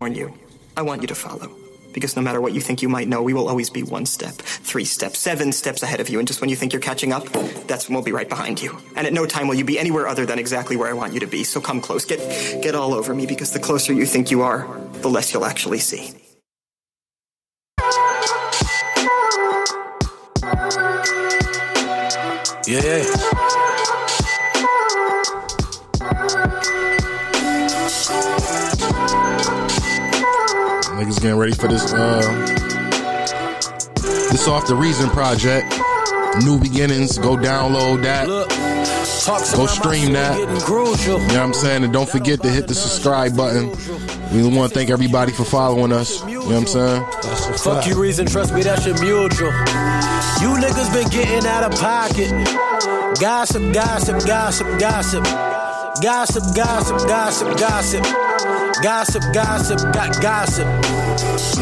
warn you. I want you to follow. Because no matter what you think you might know, we will always be one step, three steps, seven steps ahead of you. And just when you think you're catching up, that's when we'll be right behind you. And at no time will you be anywhere other than exactly where I want you to be. So come close. Get, get all over me because the closer you think you are, the less you'll actually see. Yeah, getting ready for this. Uh, this off the Reason project. New beginnings. Go download that. Go stream that. You know what I'm saying? And don't forget to hit the subscribe button. We want to thank everybody for following us. You know what I'm saying? Fuck you, reason. Trust me, that shit mutual. You niggas been getting out of pocket. Gossip, gossip, gossip, gossip. Gossip, gossip, gossip, gossip. Gossip, gossip, got gossip.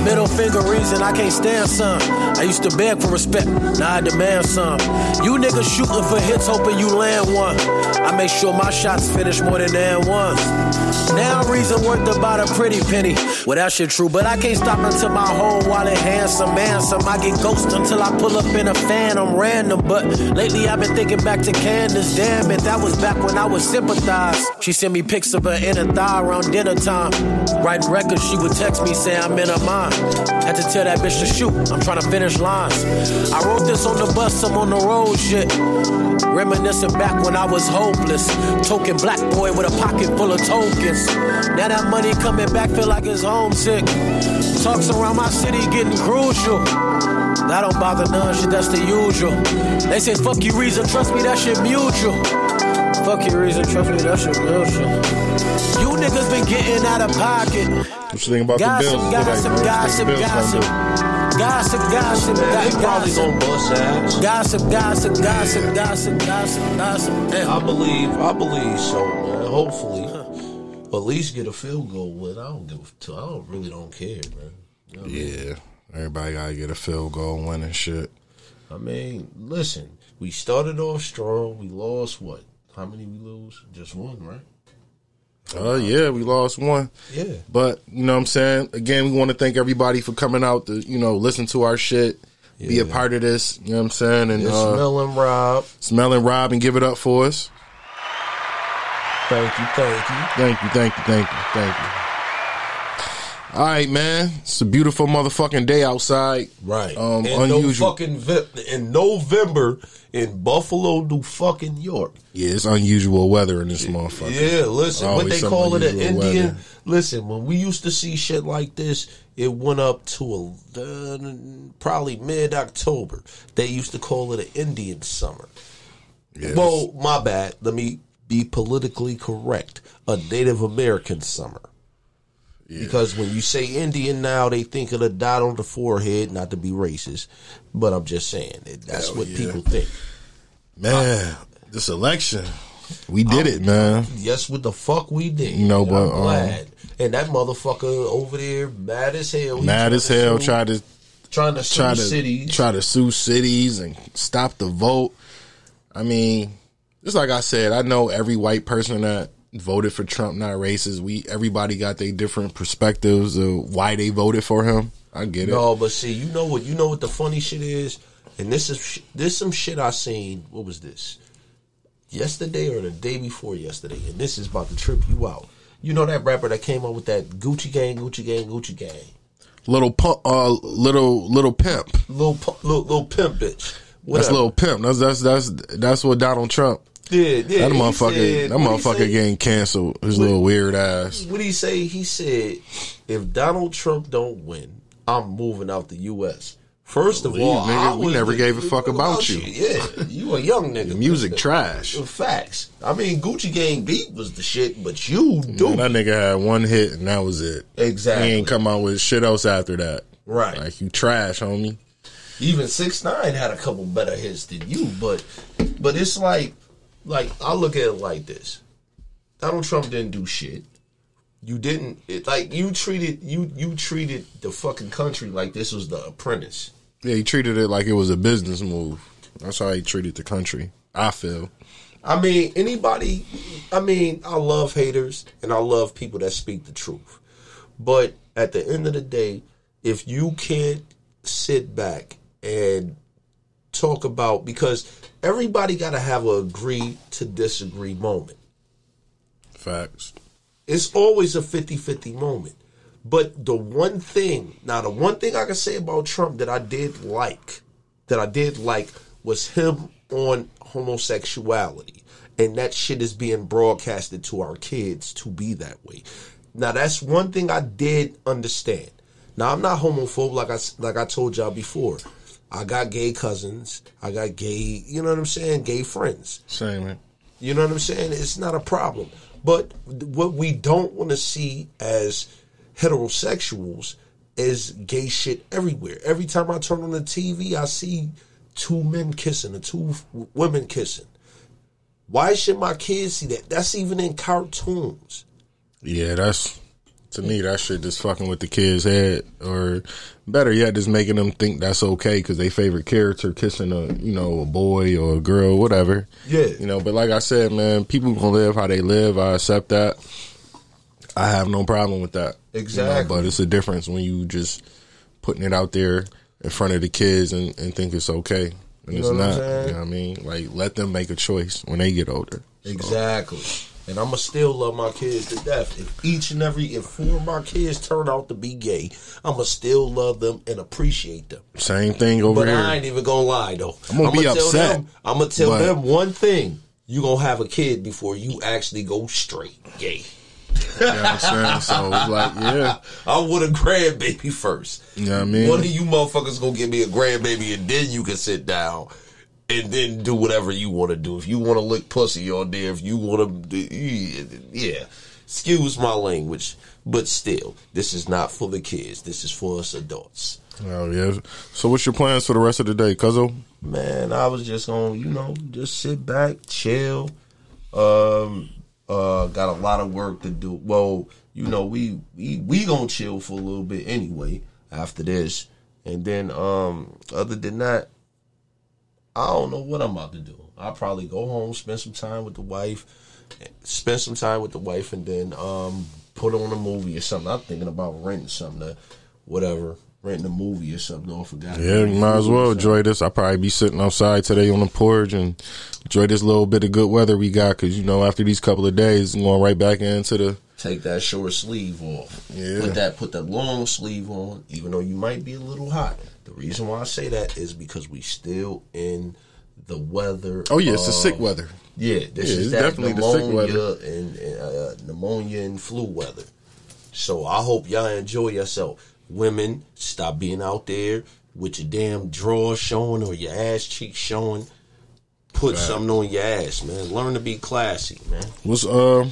Middle finger reason I can't stand some. I used to beg for respect, now I demand some. You niggas shooting for hits, hoping you land one. I make sure my shots finish more than and ones. Now reason worth about a pretty penny. Well, that shit true, but I can't stop until my whole wallet handsome, handsome. I get ghost until I pull up in a phantom random. But lately I've been thinking back to Candace. Damn it, that was back when I was sympathized. She sent me pics of her inner thigh around dinner time. Writing records, she would text me saying I'm in her mind. Had to tell that bitch to shoot. I'm trying to finish lines. I wrote this on the bus, I'm on the road shit. Reminiscing back when I was hopeless. Token black boy with a pocket full of tokens. Now that money coming back, feel like it's homesick. Talks around my city getting crucial. That don't bother none, shit, that's the usual. They say, fuck you, reason, trust me, that shit mutual. Fuck you, reason, trust me, that shit. You niggas been getting out of pocket. What you think about Gossip, the bills? gossip, today, gossip, What you think the gossip. bills gonna do? Gossip, gossip, Man, they got probably gossip. gonna bust. Gossip, gossip, gossip, gossip, gossip, gossip. I believe, I believe so, man. Hopefully, at least get a field goal with. I don't give. a t- I don't really don't care, man. You know what I mean? Yeah. Everybody got to get a field goal, win and shit. I mean, listen, we started off strong. We lost what? How many we lose? Just one, right? Uh, yeah, we lost one. Yeah. But, you know what I'm saying? Again, we want to thank everybody for coming out to, you know, listen to our shit, be a part of this. You know what I'm saying? And uh, smelling Rob. smell and Rob and give it up for us. Thank you, thank you. Thank you, thank you, thank you, thank you. All right, man. It's a beautiful motherfucking day outside. Right. Um, in unusual. No fucking vi- in November in Buffalo, New fucking York. Yeah, it's unusual weather in this motherfucker. Yeah, listen, what they call it an Indian. weather. Listen, when we used to see shit like this, it went up to a, uh, probably mid October. They used to call it an Indian summer. Yes. Well, my bad. Let me be politically correct. A Native American summer. Because when you say Indian now, they think of the dot on the forehead, not to be racist, but I'm just saying that that's Hell what yeah. people think. man, this election, we did it, man. Yes, what the fuck we did. You know, but, I'm um, glad. and that motherfucker over there, mad as hell. He Mad as hell, tried to trying to sue try to cities. try to sue cities and stop the vote. I mean, just like I said, I know every white person that voted for Trump not racist. We everybody got their different perspectives of why they voted for him. I get it. No, but see, you know what? You know what the funny shit is, and this is this some shit I seen. What was this? Yesterday or the day before yesterday, and this is about to trip you out. You know that rapper that came up with that Gucci gang, Gucci gang, Gucci gang, Lil Pump, uh, little little pimp. little little, little pimp bitch. That's Whatever. little pimp. That's that's that's that's what Donald Trump. Yeah, yeah. That motherfucker. said- that motherfucker say? getting canceled. His little weird ass. What did he say? He said, "If Donald Trump don't win, I'm moving out the U.S." First of Leave, all, nigga. We never the- gave a fuck about you. Yeah, you a young nigga. Music trash. Uh, facts. I mean, Gucci Gang beat was the shit, but you do Man, that nigga had one hit and that was it. Exactly. He ain't come out with shit else after that. Right. Like you trash, homie. even six nine had a couple better hits than you, but but it's like like I look at it like this: Donald Trump didn't do shit. You didn't it, like you treated you you treated the fucking country like this was the apprentice. Yeah, he treated it like it was a business move. That's how he treated the country. I feel. I mean, anybody. I mean, I love haters and I love people that speak the truth. But at the end of the day, if you can't sit back and talk about because everybody got to have a agree to disagree moment. Facts. It's always a 50-50 moment. But the one thing, now the one thing I can say about Trump that I did like, that I did like was him on homosexuality. And that shit is being broadcasted to our kids to be that way. Now that's one thing I did understand. Now I'm not homophobe like I like I told y'all before. I got gay cousins. I got gay, you know what I'm saying, gay friends. Same, man. You know what I'm saying? It's not a problem. But what we don't want to see as heterosexuals is gay shit everywhere. Every time I turn on the TV, I see two men kissing or two women kissing. Why should my kids see that? That's even in cartoons. Yeah, that's to me that shit just fucking with the kid's head, or better yet, just making them think that's okay because they favorite character kissing a you know a boy or a girl, whatever. Yeah. you know. But like I said, man, people gonna live how they live. I accept that. I have no problem with that. you know, Exactly. but it's a difference when you just putting it out there in front of the kids and, and think it's okay. And You it's know what I'm not. You know what I mean? Like let them make a choice when they get older. So, Exactly. And I'ma still love my kids to death. If each and every if four of my kids turn out to be gay, I'ma still love them and appreciate them. Same thing over But here. I ain't even gonna lie though. I'm gonna be tell upset, Them, I'm gonna tell but- them one thing: you gonna have a kid before you actually go straight gay. You know what I'm saying? So it's like, yeah. I want a grandbaby first. You know what I mean? One of you motherfuckers gonna give me a grandbaby, and then you can sit down and then do whatever you want to do. If you want to lick pussy on there, if you want to, yeah. Excuse my language, but still, this is not for the kids. This is for us adults. Oh yeah. So what's your plans for the rest of the day, Cuzzo? Man, I was just gonna, you know, just sit back, chill. Um, uh, got a lot of work to do. Well, you know, we we we gonna chill for a little bit anyway after this, and then um, other than that, I don't know what I'm about to do. I'll probably go home, spend some time with the wife, spend some time with the wife, and then um, put on a movie or something. I'm thinking about renting something, to, whatever, renting a movie or something. I forgot. Yeah, you might as well enjoy this. I'll probably be sitting outside today on the porch and enjoy this little bit of good weather we got because, you know, after these couple of days, I'm going right back into the. take that short sleeve off. Yeah. Put that put that long sleeve on, even though you might be a little hot. The reason why I say that is because we still in the weather. Oh, yeah, it's the sick weather. Yeah, this Yeah, is definitely the sick weather. and, and uh, pneumonia and flu weather. So I hope y'all enjoy yourself. Women, stop being out there with your damn drawers showing or your ass cheeks showing. Put something on your ass, man. Learn to be classy, man. What's, uh,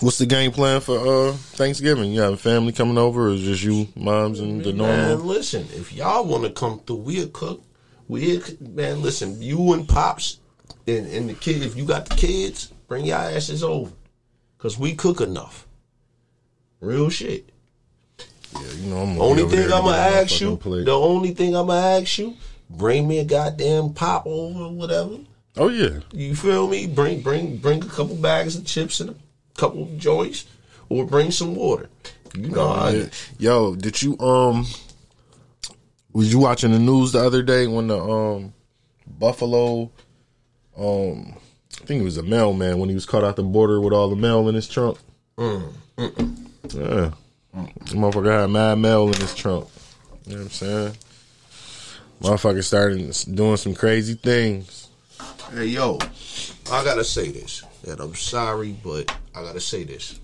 what's the game plan for uh Thanksgiving? You have family coming over or is just you, moms, and the normal? Man, listen, if y'all want to come through, we'll cook. We'll, man, listen, you and Pops and, and the kid, if you got the kids, bring your asses over. Because we cook enough. Real shit. Yeah, you know, I'm gonna Only thing I'm to ask you, plate. the only thing I'm to ask you, bring me a goddamn pop over or whatever. Oh, yeah. You feel me? Bring bring bring a couple bags of chips and a couple joints, or bring some water. You know, how I- Yo, did you um was you watching the news the other day when the um Buffalo um I think it was a mailman when he was caught out the border with all the mail in his trunk? Mm, Yeah. The motherfucker had mad mail in his trunk. You know what I'm saying? Motherfucker started doing some crazy things. Hey yo, I gotta say this, and I'm sorry, but I gotta say this.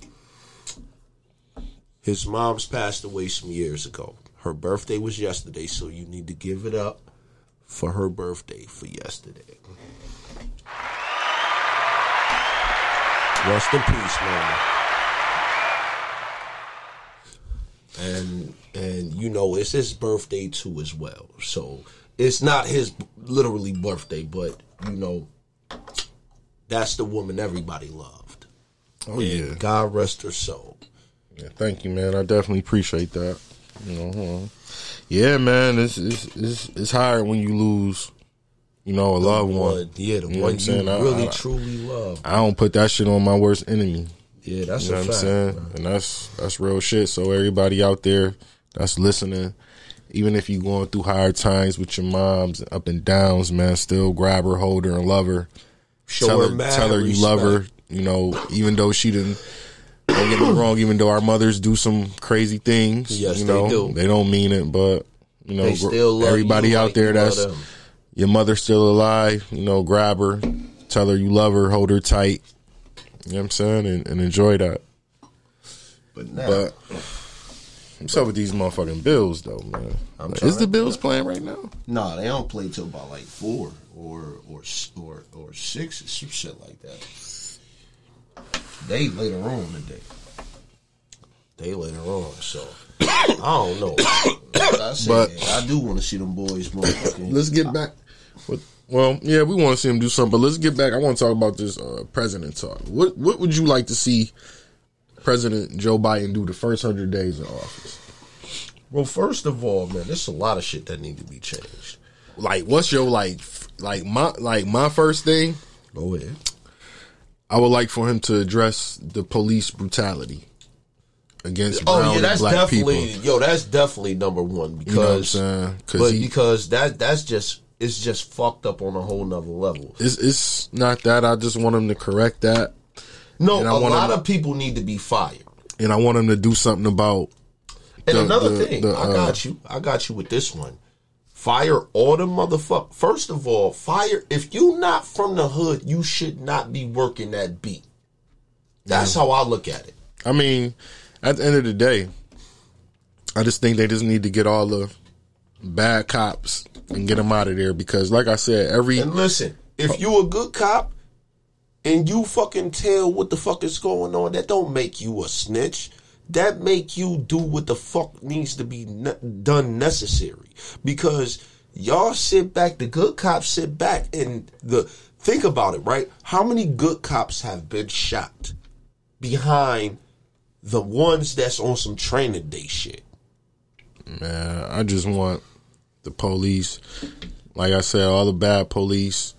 His mom's passed away some years ago. Her birthday was yesterday, so you need to give it up for her birthday for yesterday. Rest in peace, mama. And and you know it's his birthday too as well. So it's not his literally birthday, but you know that's the woman everybody loved. Oh yeah. God rest her soul. Yeah, thank you, man. I definitely appreciate that. You know, huh? yeah, man. It's it's it's it's hard when you lose, you know, a loved one. One, yeah, the You one I'm you saying? I- really I- truly love. I don't put that shit on my worst enemy. Yeah, that's You know a what I'm fact. saying? And that's that's real shit. So everybody out there that's listening, even if you're going through hard times with your moms, up and downs, man, still grab her, hold her, and love her. Show tell her her, tell her you love her. You know, even though she didn't. Don't get me wrong. Even though our mothers do some crazy things, Yes, you they do. they don't mean it. But you know, They still love everybody out like there that's your mother's still alive. You know, grab her, tell her you love her, hold her tight. You know what I'm saying, and, and enjoy that. But now, But what's up with these motherfucking bills, though, man? I'm Is the bills playing right now? no, they don't play till about like four or or or or six or some shit like that. They later on today. They later on, so I don't know. I said, But- I do want to see them boys. Let's get back. With, well, yeah, we want to see him do something, but let's get back. I want to talk about this uh, president talk. What What would you like to see President Joe Biden do the first hundred days in office? Well, first of all, man, there's a lot of shit that need to be changed. Like, what's your like, like my like my first thing? Go ahead. I would like for him to address the police brutality against Oh brown yeah, and that's black definitely people. yo. That's definitely number one because, You know what I'm but he- because that that's just it's just fucked up on a whole nother level. It's, it's not that. I just want him to correct that, No, I a lot of people need to be fired. and I want him to do something about. And The- another the- thing, the, I uh, got you. I got you with this one. Fire all the motherfucker. First of all, fire. If you not from the hood, you should not be working that beat. That's how I look at it. I mean, at the end of the day, I just think they just need to get all the bad cops and get them out of there because, like I said, every And listen, if you a good cop and you fucking tell what the fuck is going on, that don't make you a snitch. That make you do what the fuck needs to be ne- done necessary. Because y'all sit back, the good cops sit back and the think about it, right? How many good cops have been shot behind the ones that's on some training day shit? man, I just want the police, like I said, all the bad police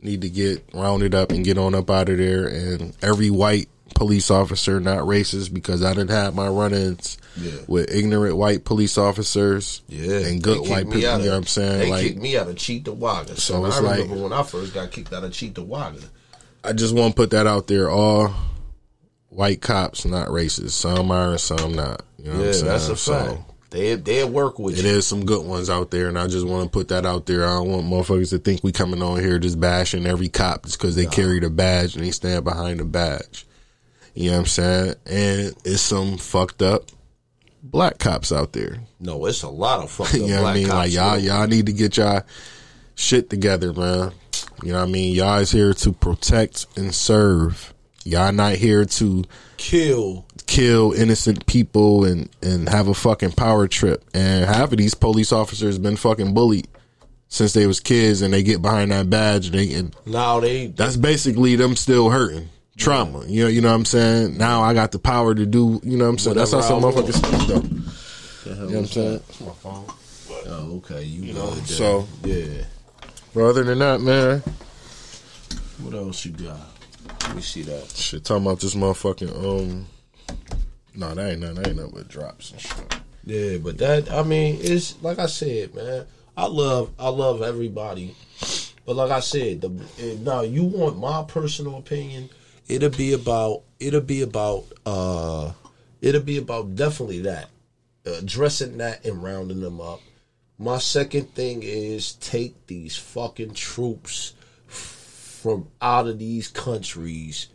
need to get rounded up and get on up out of there, and every white police officer, not racist, because I didn't have my run-ins Yeah. with ignorant white police officers Yeah, and good white people. You know what I'm saying? They like kicked me out of Cheektowaga. So So I it's remember like- when I first got kicked out of Cheektowaga. I just want to put that out there. All white cops not racist. Some are and some not. You know what Yeah, I'm saying? that's a So, fact. They they work with It you. is some good ones out there, and I just want to put that out there. I don't want motherfuckers to think we coming on here just bashing every cop just because they carry the badge and they stand behind the badge. You know what I'm saying? And it's some fucked up black cops out there. No, it's a lot of fucked up you know what black I mean? cops. Like y'all, too. y'all need to get y'all shit together, man. You know what I mean? Y'all is here to protect and serve. Y'all not here to kill. kill innocent people and and have a fucking power trip. And half of these police officers been fucking bullied since they was kids, and they get behind that badge. And they and Now they that's basically them still hurting. Trauma, you know, you know what I'm saying. Now I got the power to do, you know what I'm saying. That's how Whatever some I want. motherfuckers speak, though. You know what I'm saying. My Oh, okay, you, know. then. so- yeah. But other than that, man, What else you got? Let me see that. shit, talking about this motherfucking um. No, that ain't nothing. That ain't nothing but drops and shit. Yeah, but that I mean, it's like I said, man. I love I love everybody, but like I said, the now you want my personal opinion. It'll be about it'll be about uh it'll be about definitely that addressing that and rounding them up. My second thing is take these fucking troops from out of these countries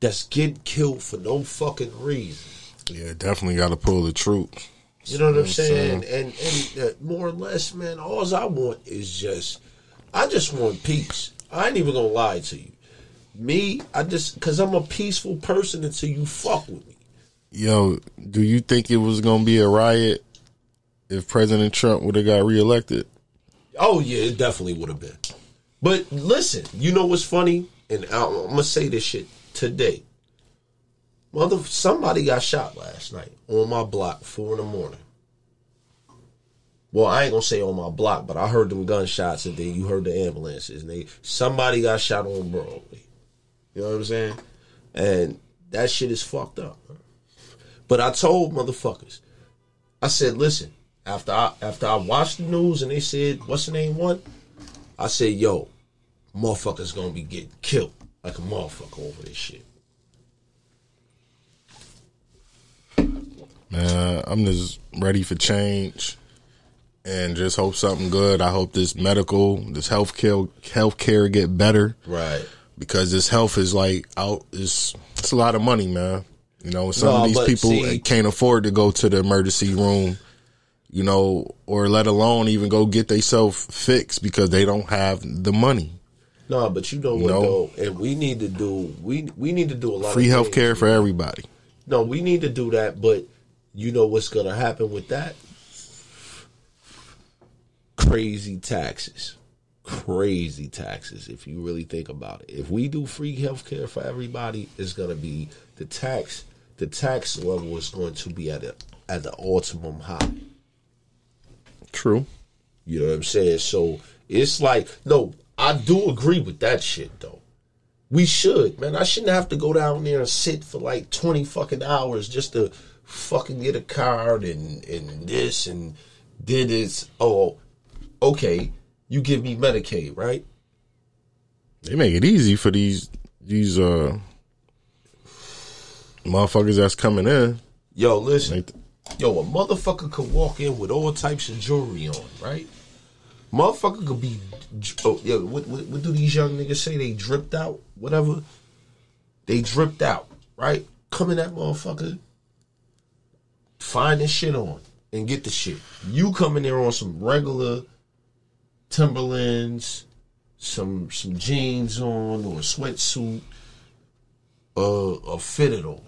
that's getting killed for no fucking reason. Yeah, definitely got to pull the troops. You know what I'm saying? And and uh, more or less, man, all I want is just, I just want peace. I ain't even gonna lie to you. Me, I just because I'm a peaceful person until you fuck with me. Yo, do you think it was gonna be a riot if President Trump would have got reelected? Oh yeah, it definitely would have been. But listen, you know what's funny? And I'm gonna say this shit today. Mother, somebody got shot last night on my block, four in the morning. Well, I ain't gonna say on my block, but I heard them gunshots, and then you heard the ambulances, and they somebody got shot on Broadway. You know what I'm saying? And That shit is fucked up. But I told motherfuckers, I said, listen, after I after I watched the news and they said, what's the name one? I said, yo, motherfuckers gonna be getting killed like a motherfucker over this shit. Man, I'm just ready for change and just hope something good. I hope this medical, this healthcare healthcare get better. Right. Because this health is like out is it's a lot of money, man. You know, some No, of these people see- can't afford to go to the emergency room, you know, or let alone even go get themselves fixed because they don't have the money. No, but you know what No. though, and we need to do we we need to do a lot Free of health care for everybody. No, we need to do that, but you know what's gonna happen with that? Crazy taxes. Crazy taxes, if you really think about it. If we do free health care for everybody, it's gonna be the tax the tax level is going to be at a at the ultimum high. True. You know what I'm saying? So it's like, no, I do agree with that shit though. We should, man. I shouldn't have to go down there and sit for like 20 fucking hours just to fucking get a card and, and this and did this. Oh, okay. You give me Medicaid, right? They make it easy for these these uh motherfuckers that's coming in. Yo, listen. Like, Yo, a motherfucker could walk in with all types of jewelry on, right? Motherfucker could be, oh, yo, what, what, what do these young niggas say? They dripped out, whatever. They dripped out, right? Come in that motherfucker, find this shit on, and get the shit. You come in there on some regular Timberlands, some some jeans on, or a sweatsuit, uh, or fitted on,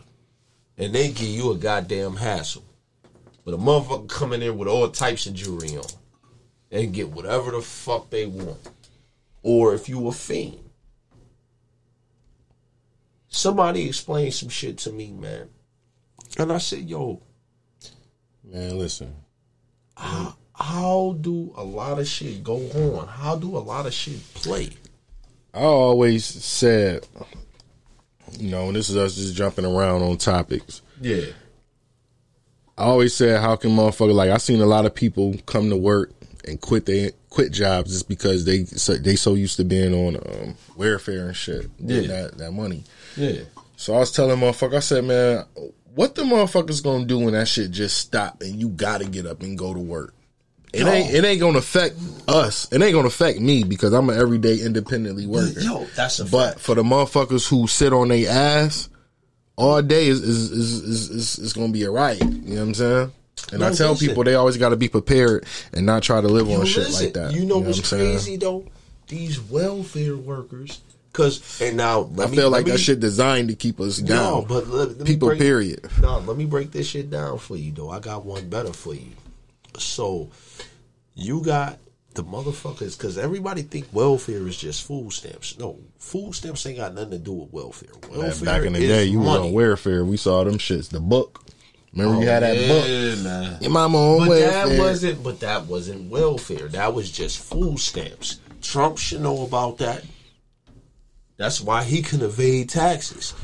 and they give you a goddamn hassle. But a motherfucker come in there with all types of jewelry on and get whatever the fuck they want. Or if you a fiend. Somebody explained some shit to me, man. And I said, yo, man, listen. How do a lot of shit go on? How do a lot of shit play? I always said, you know, and this is us just jumping around on topics. Yeah. I always said, how can motherfucker like I seen a lot of people come to work and quit they quit jobs just because they so, they so used to being on um, welfare and shit, Yeah. that that money. Yeah. So I was telling motherfucker, I said, man, what the motherfuckers gonna do when that shit just stop and you gotta get up and go to work? It ain't it ain't gonna affect us. It ain't gonna affect me because I'm an everyday independently worker. Yo, that's a But fact. for the motherfuckers who sit on their ass all day is is is is, is, is gonna be a riot. You know what I'm saying? And I tell listen. people they always got to be prepared and not try to live on Yo, shit listen, like that. You know what what's I'm saying? crazy though? These welfare workers. Cause and now let I me, feel let like me, that shit designed to keep us down. No, but let, let people. break- period. No, let me break this shit down for you though. I got one better for you. So you got the motherfuckers because everybody think welfare is just food stamps. No, food stamps ain't got nothing to do with welfare. Man, Welfare back in the day, you money. on welfare. We saw them shits. The book. Remember you oh, had that book. Yeah, man. Your mama on But welfare. that wasn't. But that wasn't welfare. That was just food stamps. Trump should know about that. That's why he can evade taxes.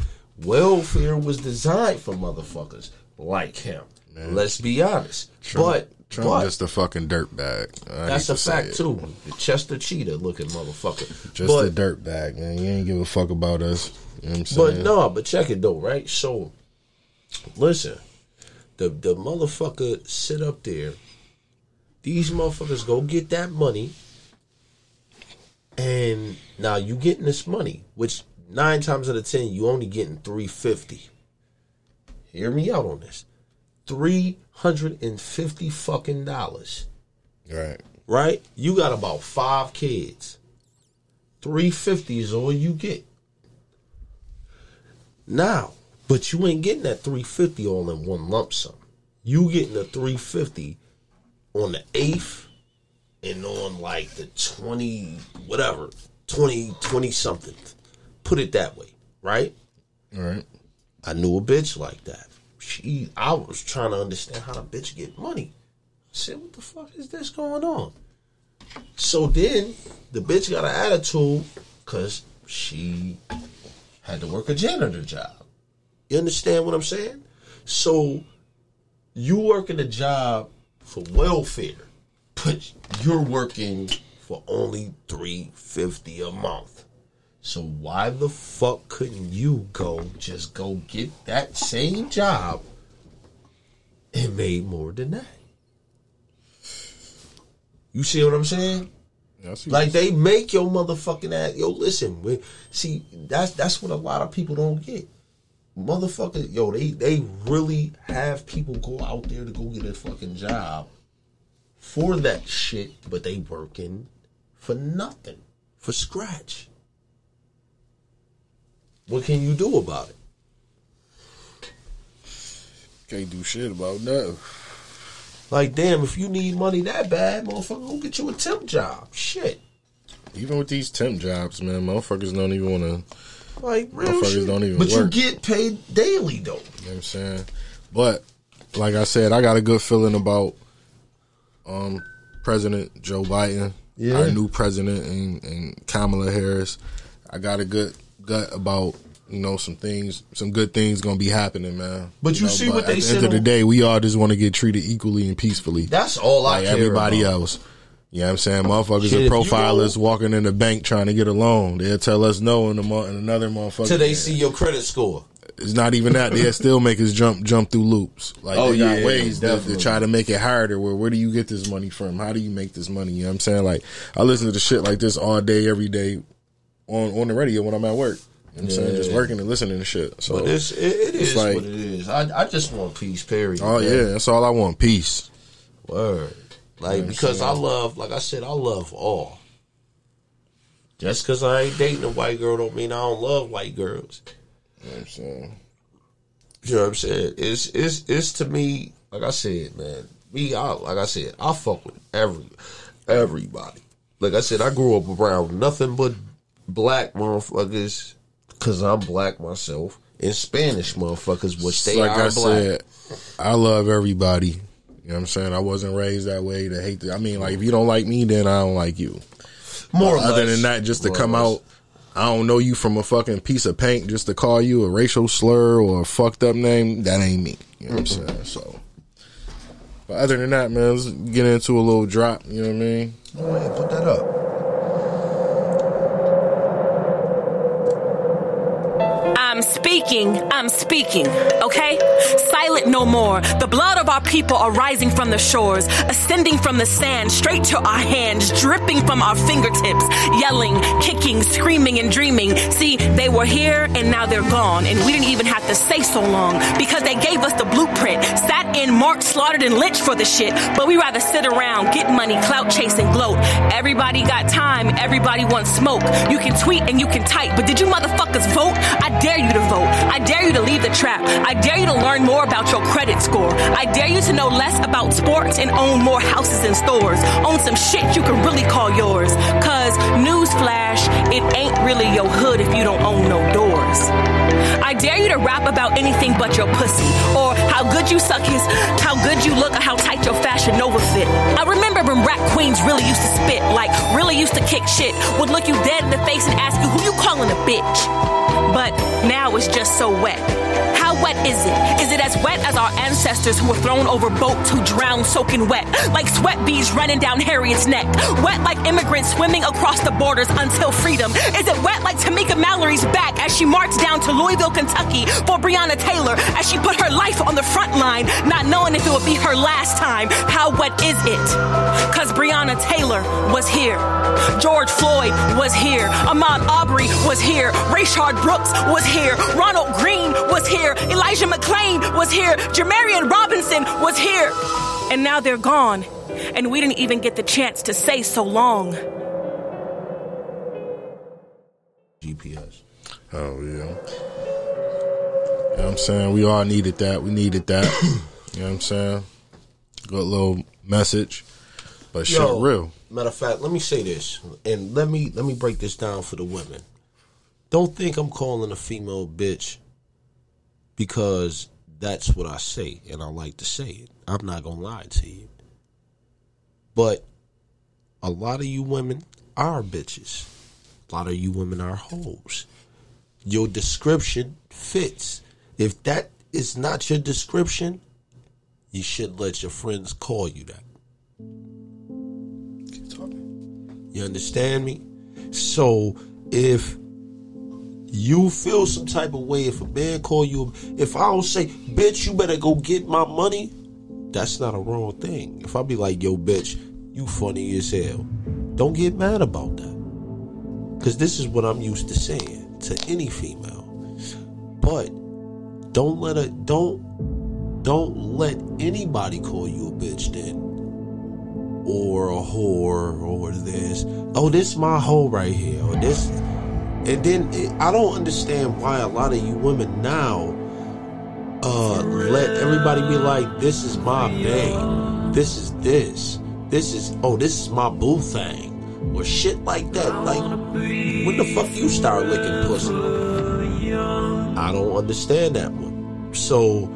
Welfare was designed for motherfuckers like him. Let's be honest. but Trump but just a fucking dirtbag. That's a fact it. too. The Chester Cheetah looking motherfucker. Just but, a dirtbag, man. You ain't give a fuck about us. You know what I'm saying? But no, but check it though, right? So, listen, the the motherfucker sit up there. These motherfuckers go get that money, and now you getting this money, which nine times out of ten you only getting three fifty. Hear me out on this, three hundred and fifty fucking dollars Right. right? You got about five kids. Three fifty is all you get. Now, but you ain't getting that three fifty all in one lump sum. You getting the three fifty on the eighth and on like the twenty whatever, 20, 20 something. Put it that way, right? All right. I knew a bitch like that. She, I was trying to understand how the bitch get money. I said, "What the fuck is this going on?" So then the bitch got an attitude because she had to work a janitor job. You understand what I'm saying? So you working a job for welfare, but you're working for only three fifty a month. So why the fuck couldn't you go just go get that same job and made more than that? You see what I'm saying? Like they make your motherfucking ass. Yo, listen. we- See, that's that's what a lot of people don't get. Motherfuckers, yo, they they really have people go out there to go get a fucking job for that shit, but they working for nothing, for scratch. What can you do about it? can't do shit about nothing. Like, damn, if you need money that bad, motherfucker, go get you a temp job. Shit. Even with these temp jobs, man, motherfuckers don't even want to. Like real Motherfuckers shit. don't even but work. you get paid daily though. You know what I'm saying? But like I said, I got a good feeling about um President Joe Biden, Yeah. our new president, and, and Kamala Harris. I got a good gut about you know some things, some good things gonna be happening, man. But you know, see what at they the said end of the day, we all just want to get treated equally and peacefully, That's all I like care everybody about. else. You know what I'm saying? Oh, Motherfuckers Shit, are profilers walking in the bank trying to get a loan. They'll tell us no, in, the mo- and another motherfucker. Till they see your credit score. It's not even that. They still make us jump jump through loops. Like Oh, they got yeah, ways to, to try to make it harder. Where where do you get this money from? How do you make this money? You know what I'm saying? Like I listen to the shit like this all day, every day on on the radio when I'm at work. You know what I'm saying? Just working and listening to shit. So But it's, it, it It's is like- what it is. I, I just want peace, period. oh man. yeah, that's all I want. Peace. Word. Like, because I love, like I said, I love all. Just because I ain't dating a white girl don't mean I don't love white girls. You know what I'm saying? You know what I'm saying? It's it's it's to me, like I said, man. Me, I, like I said, I fuck with every everybody. Like I said, I grew up around nothing but black motherfuckers because I'm black myself, and Spanish motherfuckers, which they like are I black. said, I love everybody. You know what I'm saying? I wasn't raised that way to hate. The, I mean, like if you don't like me, then I don't like you. More or Other less. than that, just to More come out, I don't know you from a fucking piece of paint just to call you a racial slur or a fucked up name. That ain't me. You know what I'm saying? So, but other than that, man, let's get into a little drop. You know what I mean? Put that up. Speaking, I'm speaking, okay? Silent no more. The blood of our people are rising from the shores, ascending from the sand straight to our hands, dripping from our fingertips, yelling, kicking, screaming, and dreaming. See, they were here and now they're gone, and we didn't even have to say so long because they gave us the blueprint, sat in, marked, slaughtered, and lynched for the shit, but we rather sit around, get money, clout chase, and gloat. Everybody got time, everybody wants smoke. You can tweet and you can type, but did you motherfuckers vote? I dare you to vote. I dare you to leave the trap. I dare you to learn more about your credit score. I dare you to know less about sports and own more houses and stores. Own some shit you can really call yours. Cause newsflash, it ain't really your hood if you don't own no I dare you to rap about anything but your pussy. Or how good you suck his, how good you look, or how tight your fashion Nova fit. I remember when rap queens really used to spit, like really used to kick shit. Would look you dead in the face and ask you who you calling a bitch. But now it's just so wet. How wet is it? Is it as wet as our ancestors who were thrown over boats who drowned soaking wet? Like sweat beads running down Harriet's neck. Wet like immigrants swimming across the borders until freedom. Is it wet like Tamika Mallory's back as she marched down to Louisville, Kentucky for Breonna Taylor as she put her life on the front line, not knowing if it would be her last time? How wet is it? Cause Breonna Taylor was here. George Floyd was here. Ahmaud Arbery was here. Rayshard Brooks was here. Ronald Greene was here. Elijah McClain was here. Jamarion Robinson was here. And now they're gone. And we didn't even get the chance to say so long. GPS. Oh yeah. You know what I'm saying? We all needed that. We needed that. you know what I'm saying? Good little message. But shit Yo, real. Matter of fact, let me say this, and let me let me break this down for the women. Don't think I'm calling a female bitch because that's what I say, and I like to say it. I'm not gonna lie to you, but a lot of you women are bitches. A lot of you women are hoes. Your description fits If that is not your description, you shouldn't let your friends call you that. You understand me? So if you feel some type of way if a man call you if I don't say, bitch, you better go get my money, that's not a wrong thing. If I be like, yo, bitch, you funny as hell. Don't get mad about that. Cause this is what I'm used to saying to any female. But don't let a don't don't let anybody call you a bitch then or a whore or this. Oh, this my hoe right here. Or this, and then it, I don't understand why a lot of you women now uh let everybody be like, this is my babe, this is this, this is oh, this is my boo thing, or shit like that. Like, when the fuck you start licking pussy? I don't understand that one. So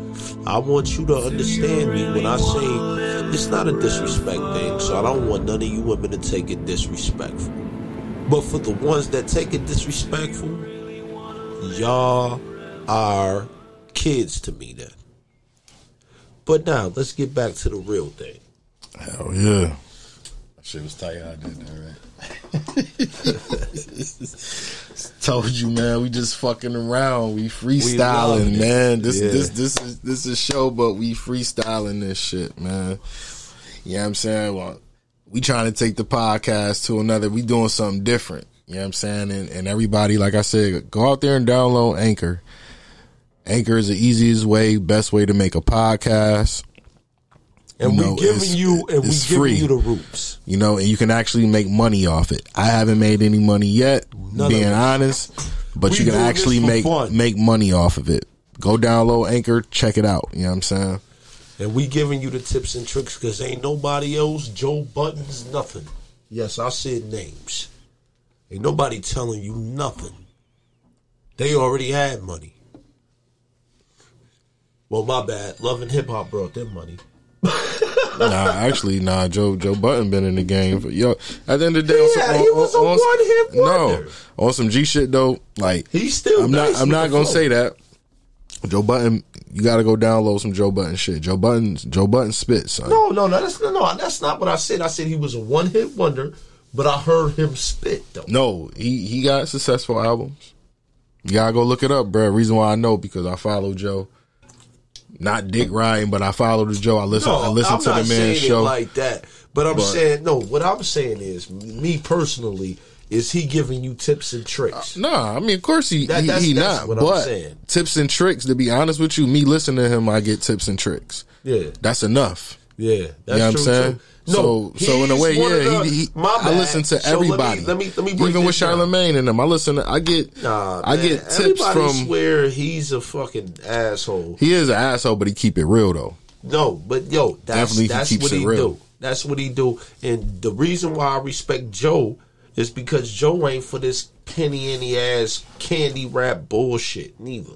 I want you to understand me when I say it's not a disrespect thing. So I don't want none of you women to take it disrespectful. But for the ones that take it disrespectful, y'all are kids to me then. But now let's get back to the real thing. Hell yeah. Shit was tight how I did that, right? Told you, man. We just fucking around. We freestyling, loving it. man. This Yeah. this this is this is a show, but we freestyling this shit, man. You know what I'm saying? Well, we trying to take the podcast to another. We doing something different. You know what I'm saying? And, and everybody, like I said, go out there and download Anchor. Anchor is the easiest way, best way to make a podcast. And You know, we giving you and we giving free. you the roots. you know, and you can actually make money off it. I haven't made any money yet, None being honest, but We you can actually make fun. make money off of it. Go download Anchor, check it out. You know what I'm saying? And we giving you the tips and tricks because ain't nobody else, Joe Buddens, nothing. Yes, I said names. Ain't nobody telling you nothing. They already had money. Well, my bad. Love and hip hop brought them money. nah, actually, nah. Joe Joe Budden been in the game. For, yo, at the end of the day, on Yeah, some, he on, was a on- on- one-hit wonder. No, on some G shit though. Like He's still I'm nice not. I'm not gonna say that. Joe Budden, you got to go download some Joe Budden shit. Joe Budden, Joe Budden spit, son. No, no, no, that's no, no, that's not what I said. I said he was a one hit wonder, but I heard him spit though. No, he he got successful albums. You gotta go look it up, bro. Reason why I know because I follow Joe. Not Dick Ryan, but I follow the Joe. I listen. I listen I'm to the man's show. like that. But I'm But- saying no. What I'm saying is, me personally, is he giving you tips and tricks? Uh, nah, I mean, of course he That- he, that's- he that's not. what I'm but saying. tips and tricks. To be honest with you, me listening to him, I get tips and tricks. Yeah, That's enough. yeah, that's You know what I'm saying? too. No, so, so in a way, yeah, the- he, he, I listen to So let me- everybody. Let me let me, even with. Charlemagne and them. I listen. To, I get, Nah, I man, get tips from. Where he's a fucking asshole. He is an asshole, but he keep it real though. No, but yo, that's Definitely he that's keeps what it he real. do. That's what he do. And the reason why I respect Joe is because Joe ain't for this penny any ass candy wrap bullshit neither.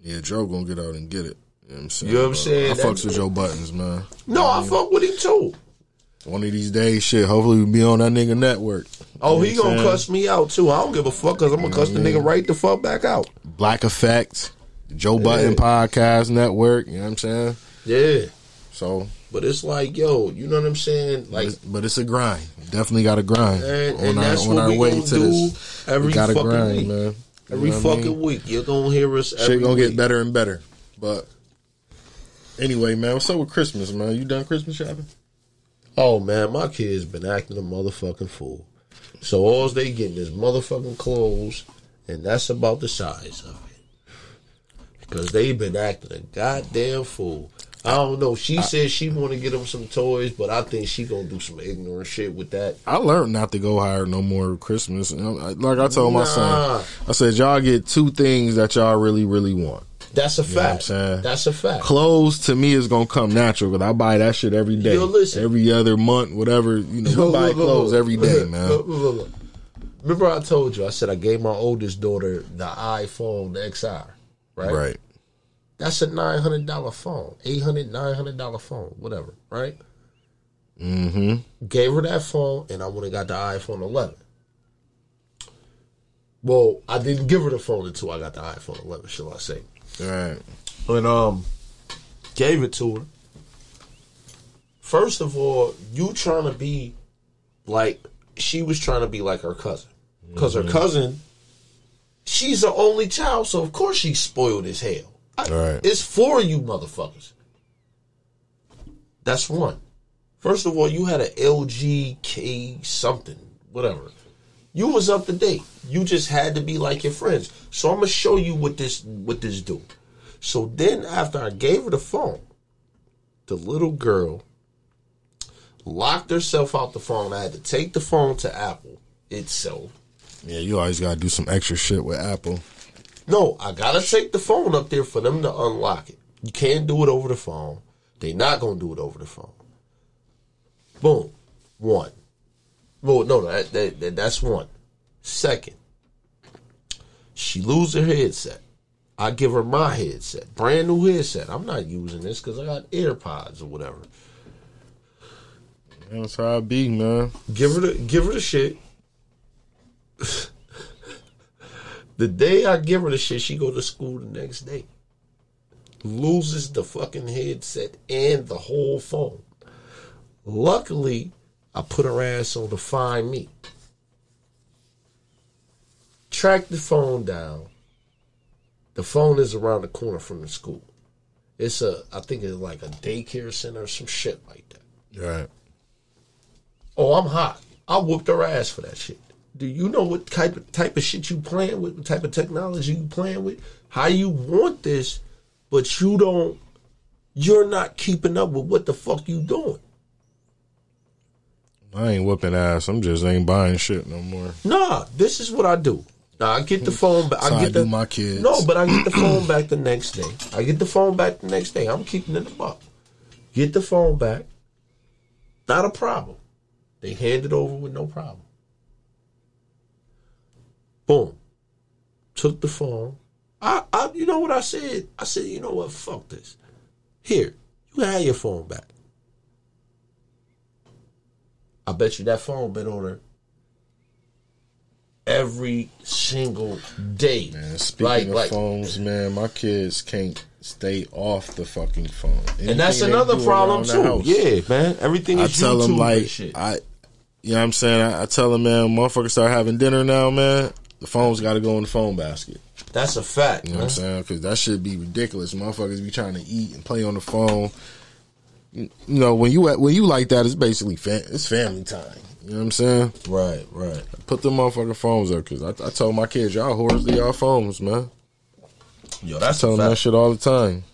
Yeah, Joe gonna get out and get it. You know what I'm saying? You know what I'm saying? I That- fucks with Joe Buddens, man. No, I fuck with him too. One of these days, shit. Hopefully, we be on that nigga network. Oh, You he know what gonna cuss me out too. I don't give a fuck because I'm gonna cuss the nigga right the fuck back out. Black Effect, Joe Budden Podcast Network. You know what I'm saying? Yeah. So, But it's like, yo, you know what I'm saying? but Like, it's, but it's a grind. Definitely got to grind and, on and our that's on what our we way gonna do this. every we gotta fucking grind, week. man. You Every what I fucking mean? week, you're gonna hear us. Every. Shit gonna week. get better and better. But anyway, man, what's up with Christmas, man? You done Christmas shopping? Oh man, my kids been acting a motherfucking fool. So all they getting is motherfucking clothes, and that's about the size of it. Because they been acting a goddamn fool. I don't know. She said she want to get him some toys, but I think she gonna do some ignorant shit with that. I learned not to go higher no more Christmas. Like I told my son, I said y'all get two things that y'all really, really want. That's a I'm fact. That's a fact. Clothes to me is gonna come natural because I buy that shit every day, Yo, listen. every other month, whatever. You know, Look, buy look, clothes look. every day, Look, man. Remember I told you I said I gave my oldest daughter the iPhone the XR, right? Right. That's a nine hundred dollar phone, eight hundred, nine hundred dollar phone, whatever, right? Mm-hmm. Gave her that phone, and I went and got the iPhone eleven. Well, I didn't give her the phone until I got the iPhone eleven, shall I say? Right. and um gave it to her. First of all, you trying to be like she was trying to be like her cousin, because her cousin, she's the only child, so of course she's spoiled as hell. I- Right. It's for you, motherfuckers. That's one. First of all, you had an LGK something, whatever. You was up to date. You just had to be like your friends. So I'm gonna show you what this what this do. So then after I gave her the phone, the little girl locked herself out the phone. I had to take the phone to Apple itself. Yeah, you always gotta do some extra shit with Apple. No, I gotta take the phone up there for them to unlock it. You can't do it over the phone. They're not gonna do it over the phone. Boom, one. Well, no, that, that, that that's one. Second, she lose her headset. I give her my headset, brand new headset. I'm not using this because I got AirPods or whatever. That's how I be, man. Give her the give her the shit. the day I give her the shit, she go to school the next day. Loses the fucking headset and the whole phone. Luckily, I put her ass on to find me. Track the phone down. The phone is around the corner from the school. It's a, I think it's like a daycare center or some shit like that. Right. Oh, I'm hot. I whooped her ass for that shit. Do you know what type of type of shit you playing with? What type of technology you playing with? How you want this, but you don't. You're not keeping up with what the fuck you doing. I ain't whooping ass. I'm just ain't buying shit no more. Nah, this is what I do. Now I get the phone back. I get I the my kids. No, but I get the phone back the next day. I get the phone back the next day. I'm keeping it up. Get the phone back. Not a problem. They hand it over with no problem. Boom. Took the phone. I, I, you know what I said? I said, you know what? Fuck this. Here, you can have your phone back. I bet you that phone been on her every single day. Man, speaking like, of like, phones, man, my kids can't stay off the fucking phone. and that's another problem too. Yeah, man. Everything I is tell YouTube them like shit. I, you know what I'm saying. I, I tell them, man, motherfuckers start having dinner now, man. The phone's got to go in the phone basket. That's a fact. You know man. what I'm saying? Because that should be ridiculous. Motherfuckers be trying to eat and play on the phone. You know when you when you like that, it's basically fam- it's family time. You know what I'm saying? Right, right. Put the motherfucking phones up because I, I told my kids, y'all whores to y'all phones, man. Yo, I that's tell a them that shit all the time.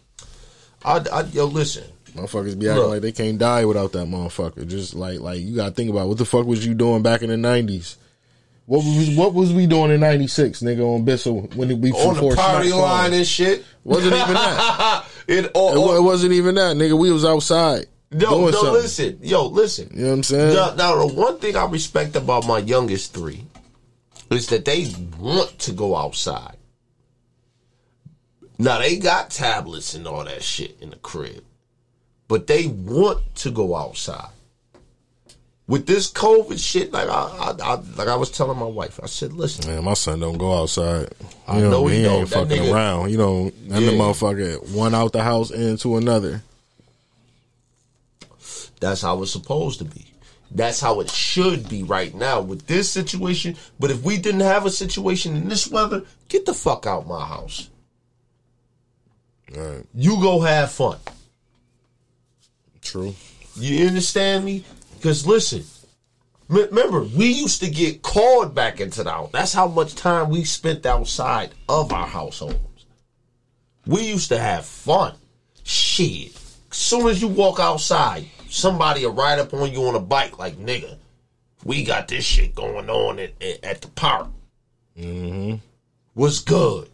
I, I, yo, listen. Motherfuckers be acting Look. like they can't die without that motherfucker. Just like like you gotta think about what the fuck was you doing back in the nineties? What was what was we doing in '96, nigga, on Bissell when we On the party line and shit. Wasn't even that. it, all, It, it wasn't even that, nigga. We was outside Yo, doing no, something. listen. Yo, listen. You know what I'm saying? Now, now, the one thing I respect about my youngest three is that they want to go outside. Now, they got tablets and all that shit in the crib, but they want to go outside. With this COVID shit, like I, I, I like I was telling my wife, I said, "Listen, Man, my son don't go outside. I know he he don't. ain't fucking nigga- around. You know, and the Yeah. motherfucker one out the house into another. That's how it's supposed to be. That's how it should be right now with this situation. But if we didn't have a situation in this weather, get the fuck out my house. Right. You go have fun. True. You understand me? Because listen, remember, we used to get called back into the house. That's how much time we spent outside of our households. We used to have fun. Shit. Soon as you walk outside, somebody will ride up on you on a bike like, nigga, we got this shit going on at, at, at the park. Mm-hmm. What's good?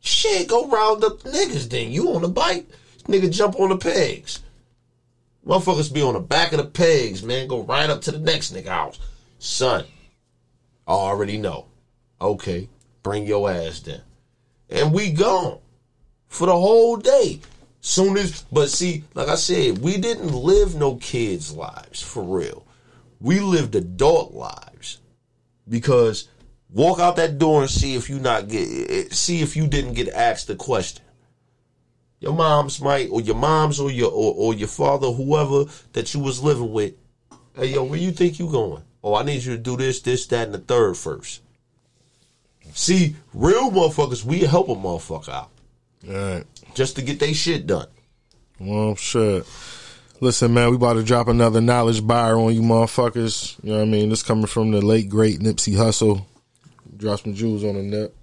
Shit, go round up niggas then. You on the bike, nigga jump on the pegs. Motherfuckers be on the back of the pegs, man. Go right up to the next nigga house. Son, I already know. Okay, bring your ass there. And we gone for the whole day. Soon as, but see, like I said, we didn't live no kids' lives for real. We lived adult lives because walk out that door and see if you not get, eh, eh, see if you didn't get asked the question. Your moms might, or your moms, or your or, or your father, whoever that you was living with. Hey, yo, where you think you going? Oh, I need you to do this, this, that, and the third first. See, real motherfuckers, we help a motherfucker out All right. just to get their shit done. Well, shit. Listen, man, we about to drop another knowledge buyer on you motherfuckers. You know what I mean? This coming from the late, great Nipsey Hussle. Drop some jewels on the nip.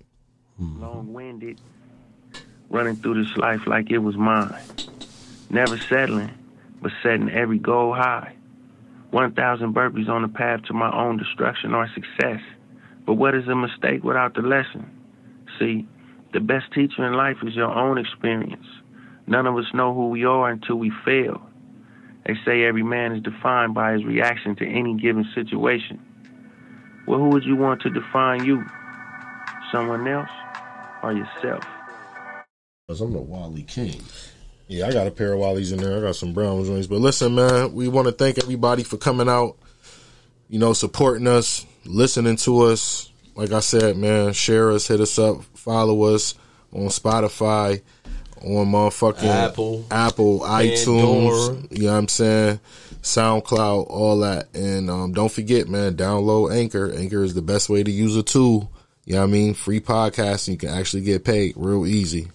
long winded, running through this life like it was mine. Never settling, but setting every goal high. 1,000 burpees on the path to my own destruction or success. But what is a mistake without the lesson? See, the best teacher in life is your own experience. None of us know who we are until we fail. They say every man is defined by his reaction to any given situation. Well, who would you want to define you? Someone else or yourself? Cause I'm the Wally King. Yeah, I got a pair of Wallies in there. I got some brown joints. But listen, man, we want to thank everybody for coming out, you know, supporting us, listening to us. Like I said, man, share us, hit us up, follow us on Spotify, on motherfucking Apple, Apple, Pandora. iTunes, you know what I'm saying? SoundCloud, all that. And um, don't forget, man, download Anchor. Anchor is the best way to use a tool. You know what I mean? Free podcasting. You can actually get paid real easy.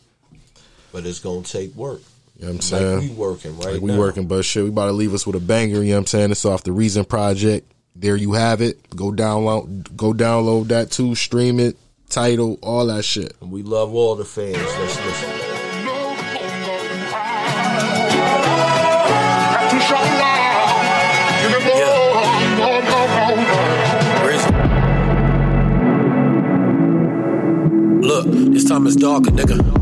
But it's gonna take work. You know what I'm saying? Like we working right Like we now. working, but shit, we about to leave us with a banger. You know what I'm saying? It's off the Reason Project. There you have it. Go download, go download that too. Stream it, title, all that shit. And we love all the fans. Let's listen. Look, this time it's darker, nigga.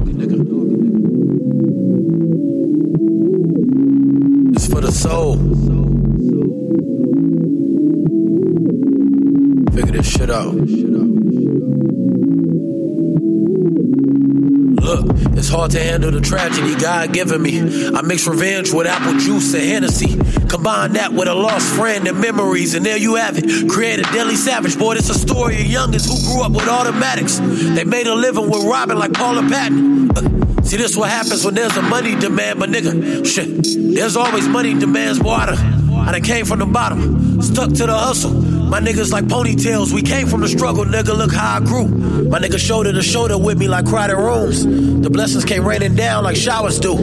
Soul. Figure this shit out. Look, it's hard to handle the tragedy God given me. I mix revenge with apple juice and Hennessy. Combine that with a lost friend and memories, and there you have it. Create a deadly savage. Boy, it's a story of youngins who grew up with automatics. They made a living with robbing like Paula Patton. Uh, See, this what happens when there's a money demand, but nigga, shit, there's always money demands, water. I done came from the bottom, stuck to the hustle. My niggas like ponytails, we came from the struggle, nigga. Look how I grew. My nigga shoulder to shoulder with me like crowded rooms. The blessings came raining down like showers do.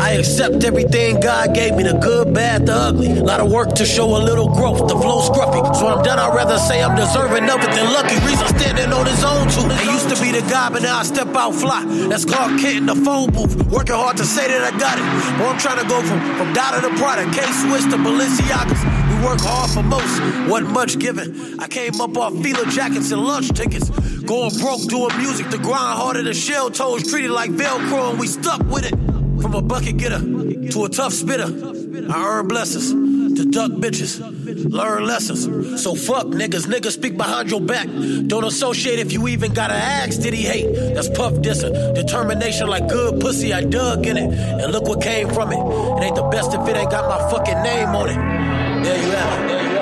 I accept everything God gave me, the good, bad, the ugly. A lot of work to show a little growth. The flow scruffy. So when I'm done, I'd rather say I'm deserving of it than lucky. Reason standing on his own too. They used to be the guy, but now I step out fly. That's Clark Kent in the phone booth. Working hard to say that I got it. But I'm trying to go from, from Dada to Prada, K-Swiss to Balenciagas. Work hard for most, wasn't much given. I came up off Fila jackets and lunch tickets. Going broke doing music, the grind harder than shell toes, treated like Velcro, and we stuck with it. From a bucket getter to a tough spitter, I earn blessings to duck bitches, learn lessons. So fuck niggas, niggas speak behind your back. Don't associate if you even gotta ask, did he hate? That's puff dissing. Determination like good pussy, I dug in it. And look what came from it. It ain't the best if it ain't got my fucking name on it. There you have it.